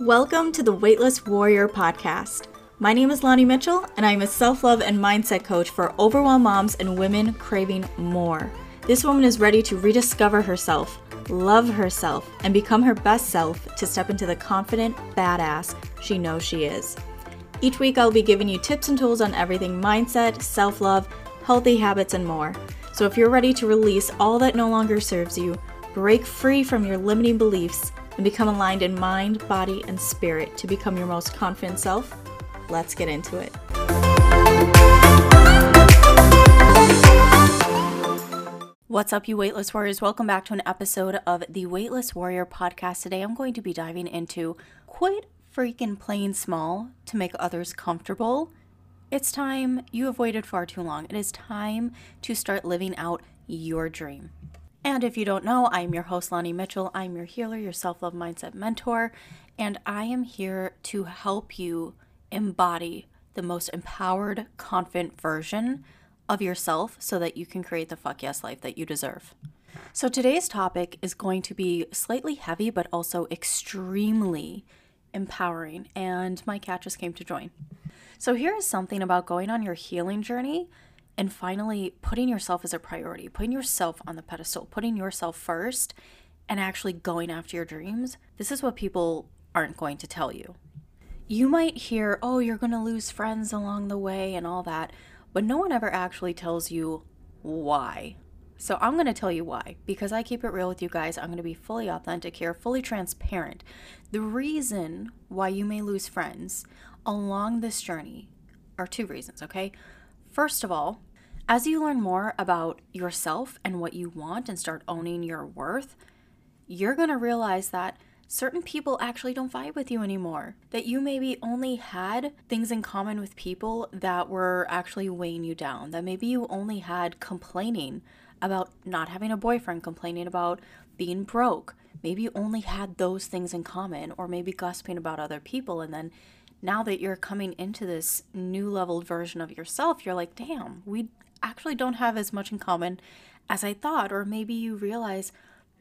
Welcome to the Weightless Warrior podcast. My name is Lonnie Mitchell, and I am a self love and mindset coach for overwhelmed moms and women craving more. This woman is ready to rediscover herself, love herself, and become her best self to step into the confident badass she knows she is. Each week, I'll be giving you tips and tools on everything mindset, self love, healthy habits, and more. So if you're ready to release all that no longer serves you, break free from your limiting beliefs, and become aligned in mind, body, and spirit to become your most confident self, let's get into it. What's up, you weightless warriors? Welcome back to an episode of the Weightless Warrior podcast. Today, I'm going to be diving into quite freaking plain small to make others comfortable. It's time. You have waited far too long. It is time to start living out your dream. And if you don't know, I'm your host, Lonnie Mitchell. I'm your healer, your self love mindset mentor, and I am here to help you embody the most empowered, confident version of yourself so that you can create the fuck yes life that you deserve. So today's topic is going to be slightly heavy, but also extremely empowering. And my cat just came to join. So here is something about going on your healing journey and finally putting yourself as a priority, putting yourself on the pedestal, putting yourself first, and actually going after your dreams. This is what people aren't going to tell you. You might hear, oh, you're going to lose friends along the way and all that, but no one ever actually tells you why. So I'm going to tell you why because I keep it real with you guys. I'm going to be fully authentic here, fully transparent. The reason why you may lose friends along this journey are two reasons, okay? First of all, as you learn more about yourself and what you want and start owning your worth, you're going to realize that certain people actually don't vibe with you anymore. That you maybe only had things in common with people that were actually weighing you down. That maybe you only had complaining about not having a boyfriend, complaining about being broke. Maybe you only had those things in common, or maybe gossiping about other people, and then now that you're coming into this new leveled version of yourself, you're like, damn, we actually don't have as much in common as I thought. Or maybe you realize,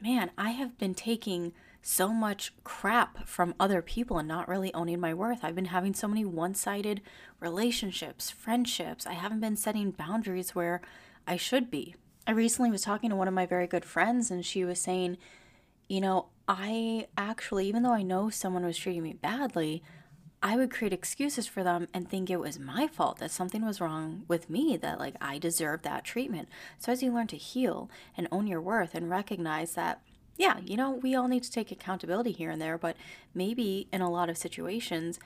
man, I have been taking so much crap from other people and not really owning my worth. I've been having so many one sided relationships, friendships. I haven't been setting boundaries where I should be. I recently was talking to one of my very good friends, and she was saying, you know, I actually, even though I know someone was treating me badly, I would create excuses for them and think it was my fault that something was wrong with me, that like I deserved that treatment. So as you learn to heal and own your worth and recognize that, yeah, you know, we all need to take accountability here and there, but maybe in a lot of situations,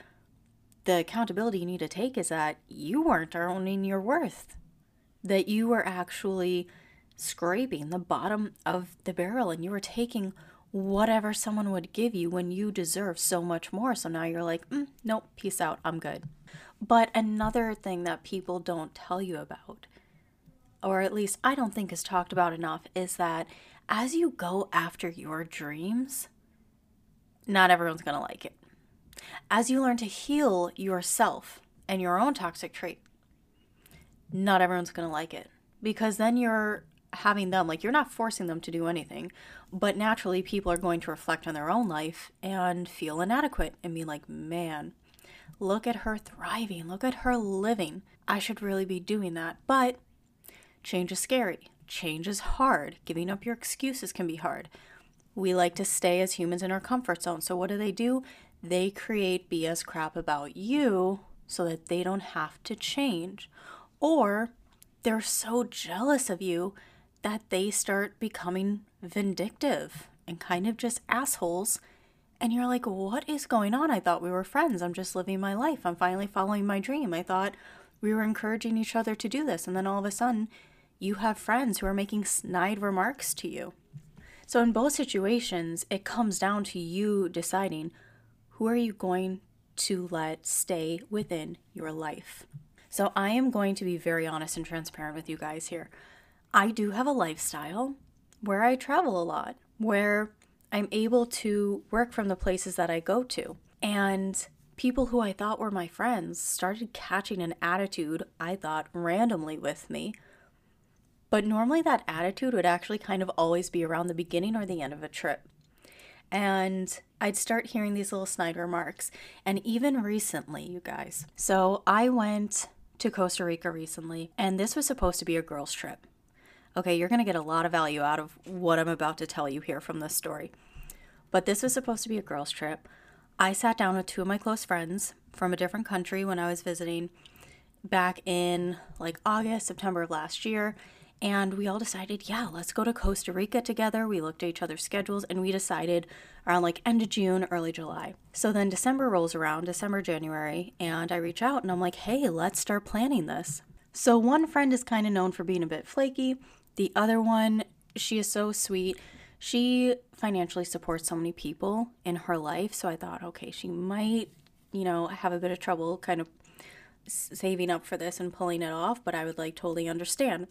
the accountability you need to take is that you weren't owning your worth, that you were actually scraping the bottom of the barrel and you were taking whatever someone would give you when you deserve so much more. So now you're like, mm, nope, peace out, I'm good. But another thing that people don't tell you about, or at least I don't think is talked about enough, is that as you go after your dreams, not everyone's gonna like it. As you learn to heal yourself and your own toxic trait, not everyone's gonna like it because then you're having them like you're not forcing them to do anything but naturally people are going to reflect on their own life and feel inadequate and be like man look at her thriving look at her living. I should really be doing that. But change is scary. Change is hard. Giving up your excuses can be hard. We like to stay as humans in our comfort zone. So what do they do? They create bs crap about you so that they don't have to change. Or they're so jealous of you that they start becoming vindictive and kind of just assholes. And you're like, what is going on? I thought we were friends. I'm just living my life. I'm finally following my dream. I thought we were encouraging each other to do this. And then all of a sudden, you have friends who are making snide remarks to you. So, in both situations, it comes down to you deciding who are you going to let stay within your life. So, I am going to be very honest and transparent with you guys here. I do have a lifestyle where I travel a lot, where I'm able to work from the places that I go to. And people who I thought were my friends started catching an attitude I thought randomly with me. But normally, that attitude would actually kind of always be around the beginning or the end of a trip. And I'd start hearing these little snide remarks. And even recently, you guys. So I went to Costa Rica recently, and this was supposed to be a girls' trip. Okay, you're going to get a lot of value out of what I'm about to tell you here from this story. But this was supposed to be a girls' trip. I sat down with two of my close friends from a different country when I was visiting back in like August, September of last year. And we all decided, yeah, let's go to Costa Rica together. We looked at each other's schedules and we decided around like end of June, early July. So then December rolls around, December, January, and I reach out and I'm like, hey, let's start planning this. So one friend is kind of known for being a bit flaky. The other one, she is so sweet. She financially supports so many people in her life. So I thought, okay, she might, you know, have a bit of trouble kind of saving up for this and pulling it off, but I would like totally understand.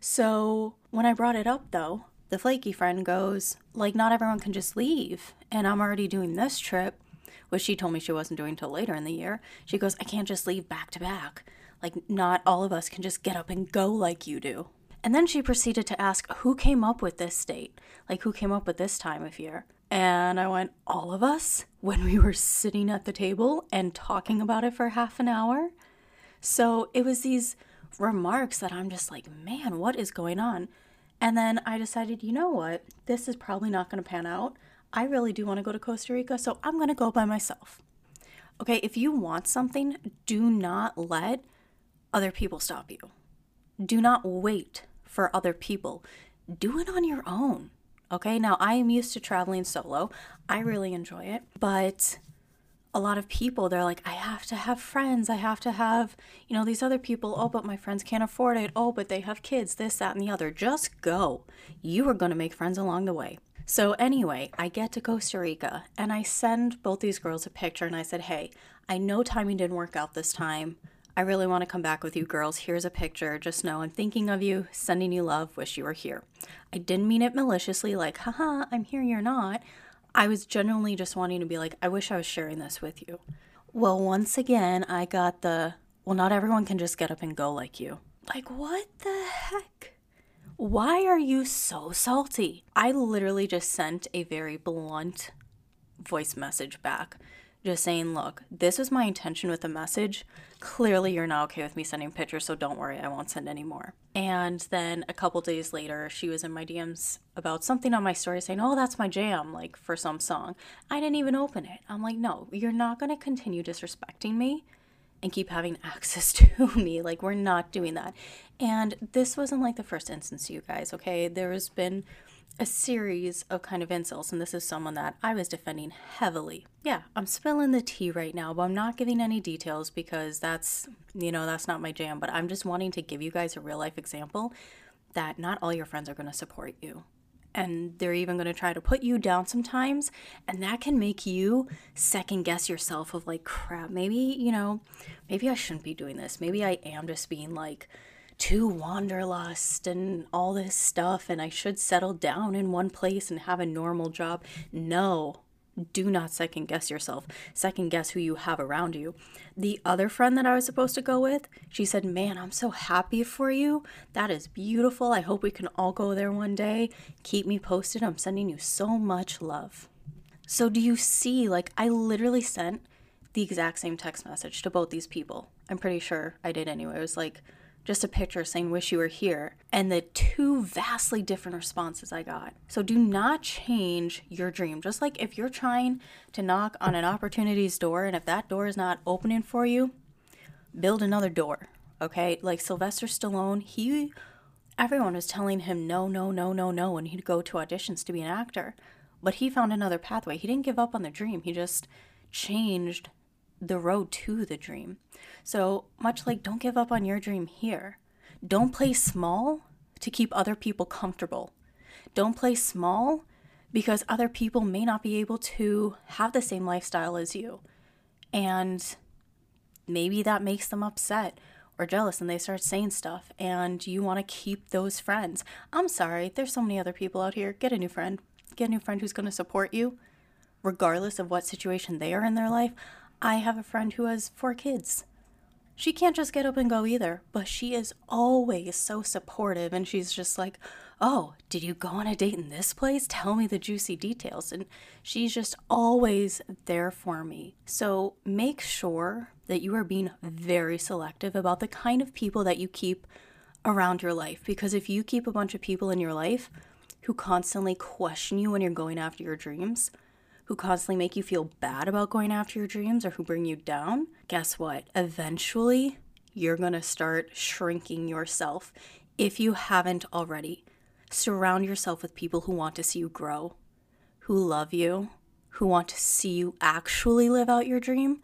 So when I brought it up though, the flaky friend goes, like, not everyone can just leave. And I'm already doing this trip, which she told me she wasn't doing till later in the year. She goes, I can't just leave back to back. Like, not all of us can just get up and go like you do. And then she proceeded to ask who came up with this date? Like, who came up with this time of year? And I went, all of us? When we were sitting at the table and talking about it for half an hour? So it was these remarks that I'm just like, man, what is going on? And then I decided, you know what? This is probably not going to pan out. I really do want to go to Costa Rica, so I'm going to go by myself. Okay, if you want something, do not let other people stop you. Do not wait for other people. Do it on your own. Okay, now I am used to traveling solo. I really enjoy it, but a lot of people they're like i have to have friends. I have to have you know these other people. Oh but my friends can't afford it. Oh but they have kids this that and the other. Just go. You are going to make friends along the way. So anyway i get to costa rica and i send both these girls a picture and i said hey i know timing didn't work out this time I really want to come back with you girls. Here's a picture. Just know I'm thinking of you, sending you love, wish you were here. I didn't mean it maliciously, like, haha, I'm here, you're not. I was genuinely just wanting to be like, I wish I was sharing this with you. Well, once again, I got the, well, not everyone can just get up and go like you. Like, what the heck? Why are you so salty? I literally just sent a very blunt voice message back just saying, look, this was my intention with the message. Clearly, you're not okay with me sending pictures, so don't worry, I won't send any more. And then a couple days later, she was in my DMs about something on my story saying, oh, that's my jam, like for some song. I didn't even open it. I'm like, no, you're not going to continue disrespecting me and keep having access to me. Like, we're not doing that. And this wasn't like the first instance, you guys, okay? There has been a series of kind of insults, and this is someone that I was defending heavily. Yeah, I'm spilling the tea right now, but I'm not giving any details because that's, you know, that's not my jam. But I'm just wanting to give you guys a real life example that not all your friends are going to support you. And they're even going to try to put you down sometimes. And that can make you second guess yourself of like, crap, maybe, you know, maybe I shouldn't be doing this. Maybe I am just being like, to wanderlust and all this stuff and I should settle down in one place and have a normal job. No, do not second guess yourself. Second guess who you have around you. The other friend that I was supposed to go with, she said, Man, I'm so happy for you. That is beautiful. I hope we can all go there one day. Keep me posted. I'm sending you so much love. So, do you see? Like, I literally sent the exact same text message to both these people. I'm pretty sure I did anyway. It was like, just a picture saying wish you were here and the two vastly different responses I got. So do not change your dream. Just like if you're trying to knock on an opportunity's door and if that door is not opening for you, build another door. Okay? Like Sylvester Stallone, he everyone was telling him no, no, no, no, no and he'd go to auditions to be an actor. But he found another pathway. He didn't give up on the dream. He just changed the road to the dream. So, much like don't give up on your dream here. Don't play small to keep other people comfortable. Don't play small because other people may not be able to have the same lifestyle as you. And maybe that makes them upset or jealous and they start saying stuff and you want to keep those friends. I'm sorry, there's so many other people out here. Get a new friend. Get a new friend who's going to support you regardless of what situation they are in their life. I have a friend who has four kids. she can't just get up and go either, but she is always so supportive and she's just like, Oh, did you go on a date in this place? Tell me the juicy details. And she's just always there for me. So make sure that you are being very selective about the kind of people that you keep around your life. Because if you keep a bunch of people in your life who constantly question you when you're going after your dreams, who constantly make you feel bad about going after your dreams or who bring you down, guess what? Eventually, you're going to start shrinking yourself if you haven't already. Surround yourself with people who want to see you grow, who love you, who want to see you actually live out your dream,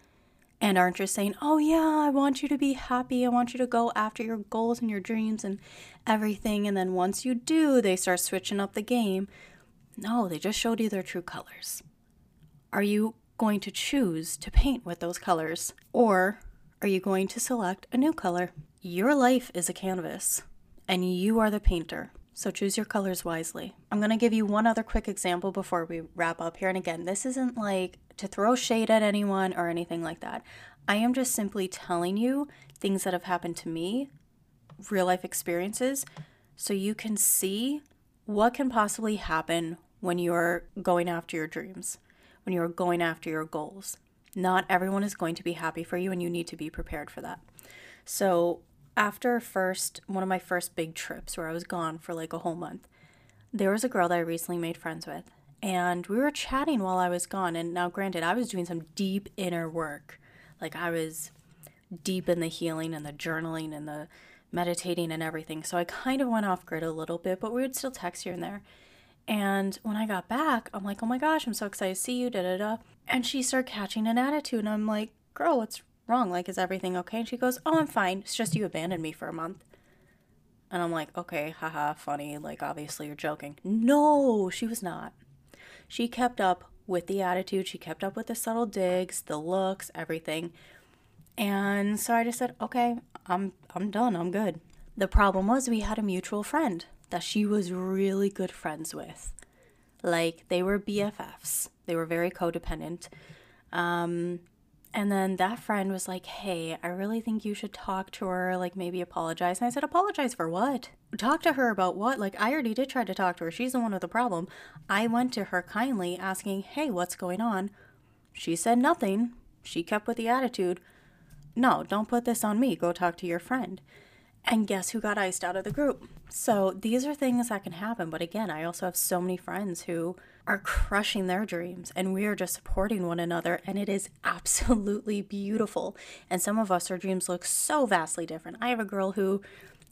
and aren't just saying, Oh, yeah, I want you to be happy. I want you to go after your goals and your dreams and everything. And then once you do, they start switching up the game. No, they just showed you their true colors. Are you going to choose to paint with those colors? Or are you going to select a new color? Your life is a canvas, and you are the painter. So choose your colors wisely. I'm going to give you one other quick example before we wrap up here. And again, this isn't like to throw shade at anyone or anything like that. I am just simply telling you things that have happened to me, real life experiences, so you can see what can possibly happen when you're going after your dreams when you're going after your goals. Not everyone is going to be happy for you, and you need to be prepared for that. So, after first one of my first big trips where I was gone for like a whole month, there was a girl that I recently made friends with, and we were chatting while I was gone. And now, granted, I was doing some deep inner work, like I was deep in the healing and the journaling and the meditating and everything. So I kind of went off grid a little bit, but we would still text here and there. And when I got back, I'm like, oh my gosh, I'm so excited to see you, da da da. And she started catching an attitude, and I'm like, girl, what's wrong? Like, is everything okay? And she goes, oh, I'm fine. It's just you abandoned me for a month. And I'm like, okay, haha, funny. Like, obviously you're joking. No, she was not. She kept up with the attitude, she kept up with the subtle digs, the looks, everything. And so I just said, okay, I'm I'm done. I'm good. The problem was we had a mutual friend that she was really good friends with. Like they were BFFs. They were very codependent. Um, and then that friend was like, Hey, I really think you should talk to her, like maybe apologize. And I said, Apologize for what? Talk to her about what? Like, I already did try to talk to her. She's the one with the problem. I went to her kindly asking, Hey, what's going on? She said nothing. She kept with the attitude, No, don't put this on me. Go talk to your friend. And guess who got iced out of the group? So these are things that can happen. But again, I also have so many friends who are crushing their dreams and we are just supporting one another. And it is absolutely beautiful. And some of us, our dreams look so vastly different. I have a girl who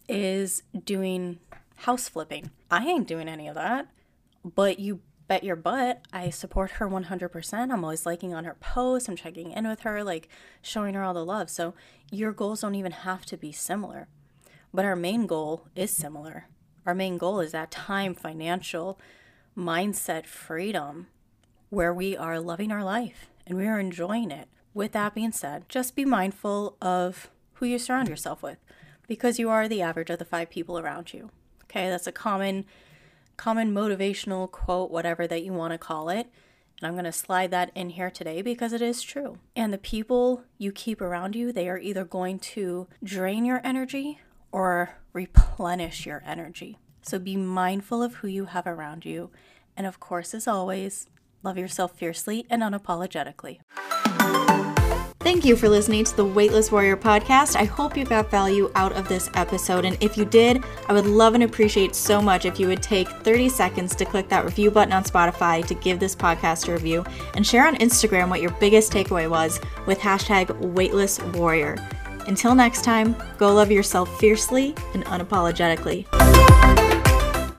is doing house flipping. I ain't doing any of that. But you bet your butt I support her 100%. I'm always liking on her posts. I'm checking in with her, like showing her all the love. So your goals don't even have to be similar. But our main goal is similar. Our main goal is that time, financial, mindset freedom where we are loving our life and we are enjoying it. With that being said, just be mindful of who you surround yourself with because you are the average of the five people around you. Okay, that's a common common motivational quote whatever that you want to call it. And I'm going to slide that in here today because it is true. And the people you keep around you, they are either going to drain your energy or replenish your energy. So be mindful of who you have around you. And of course, as always, love yourself fiercely and unapologetically. Thank you for listening to the Weightless Warrior podcast. I hope you got value out of this episode. And if you did, I would love and appreciate so much if you would take 30 seconds to click that review button on Spotify to give this podcast a review and share on Instagram what your biggest takeaway was with hashtag Weightless Warrior. Until next time, go love yourself fiercely and unapologetically.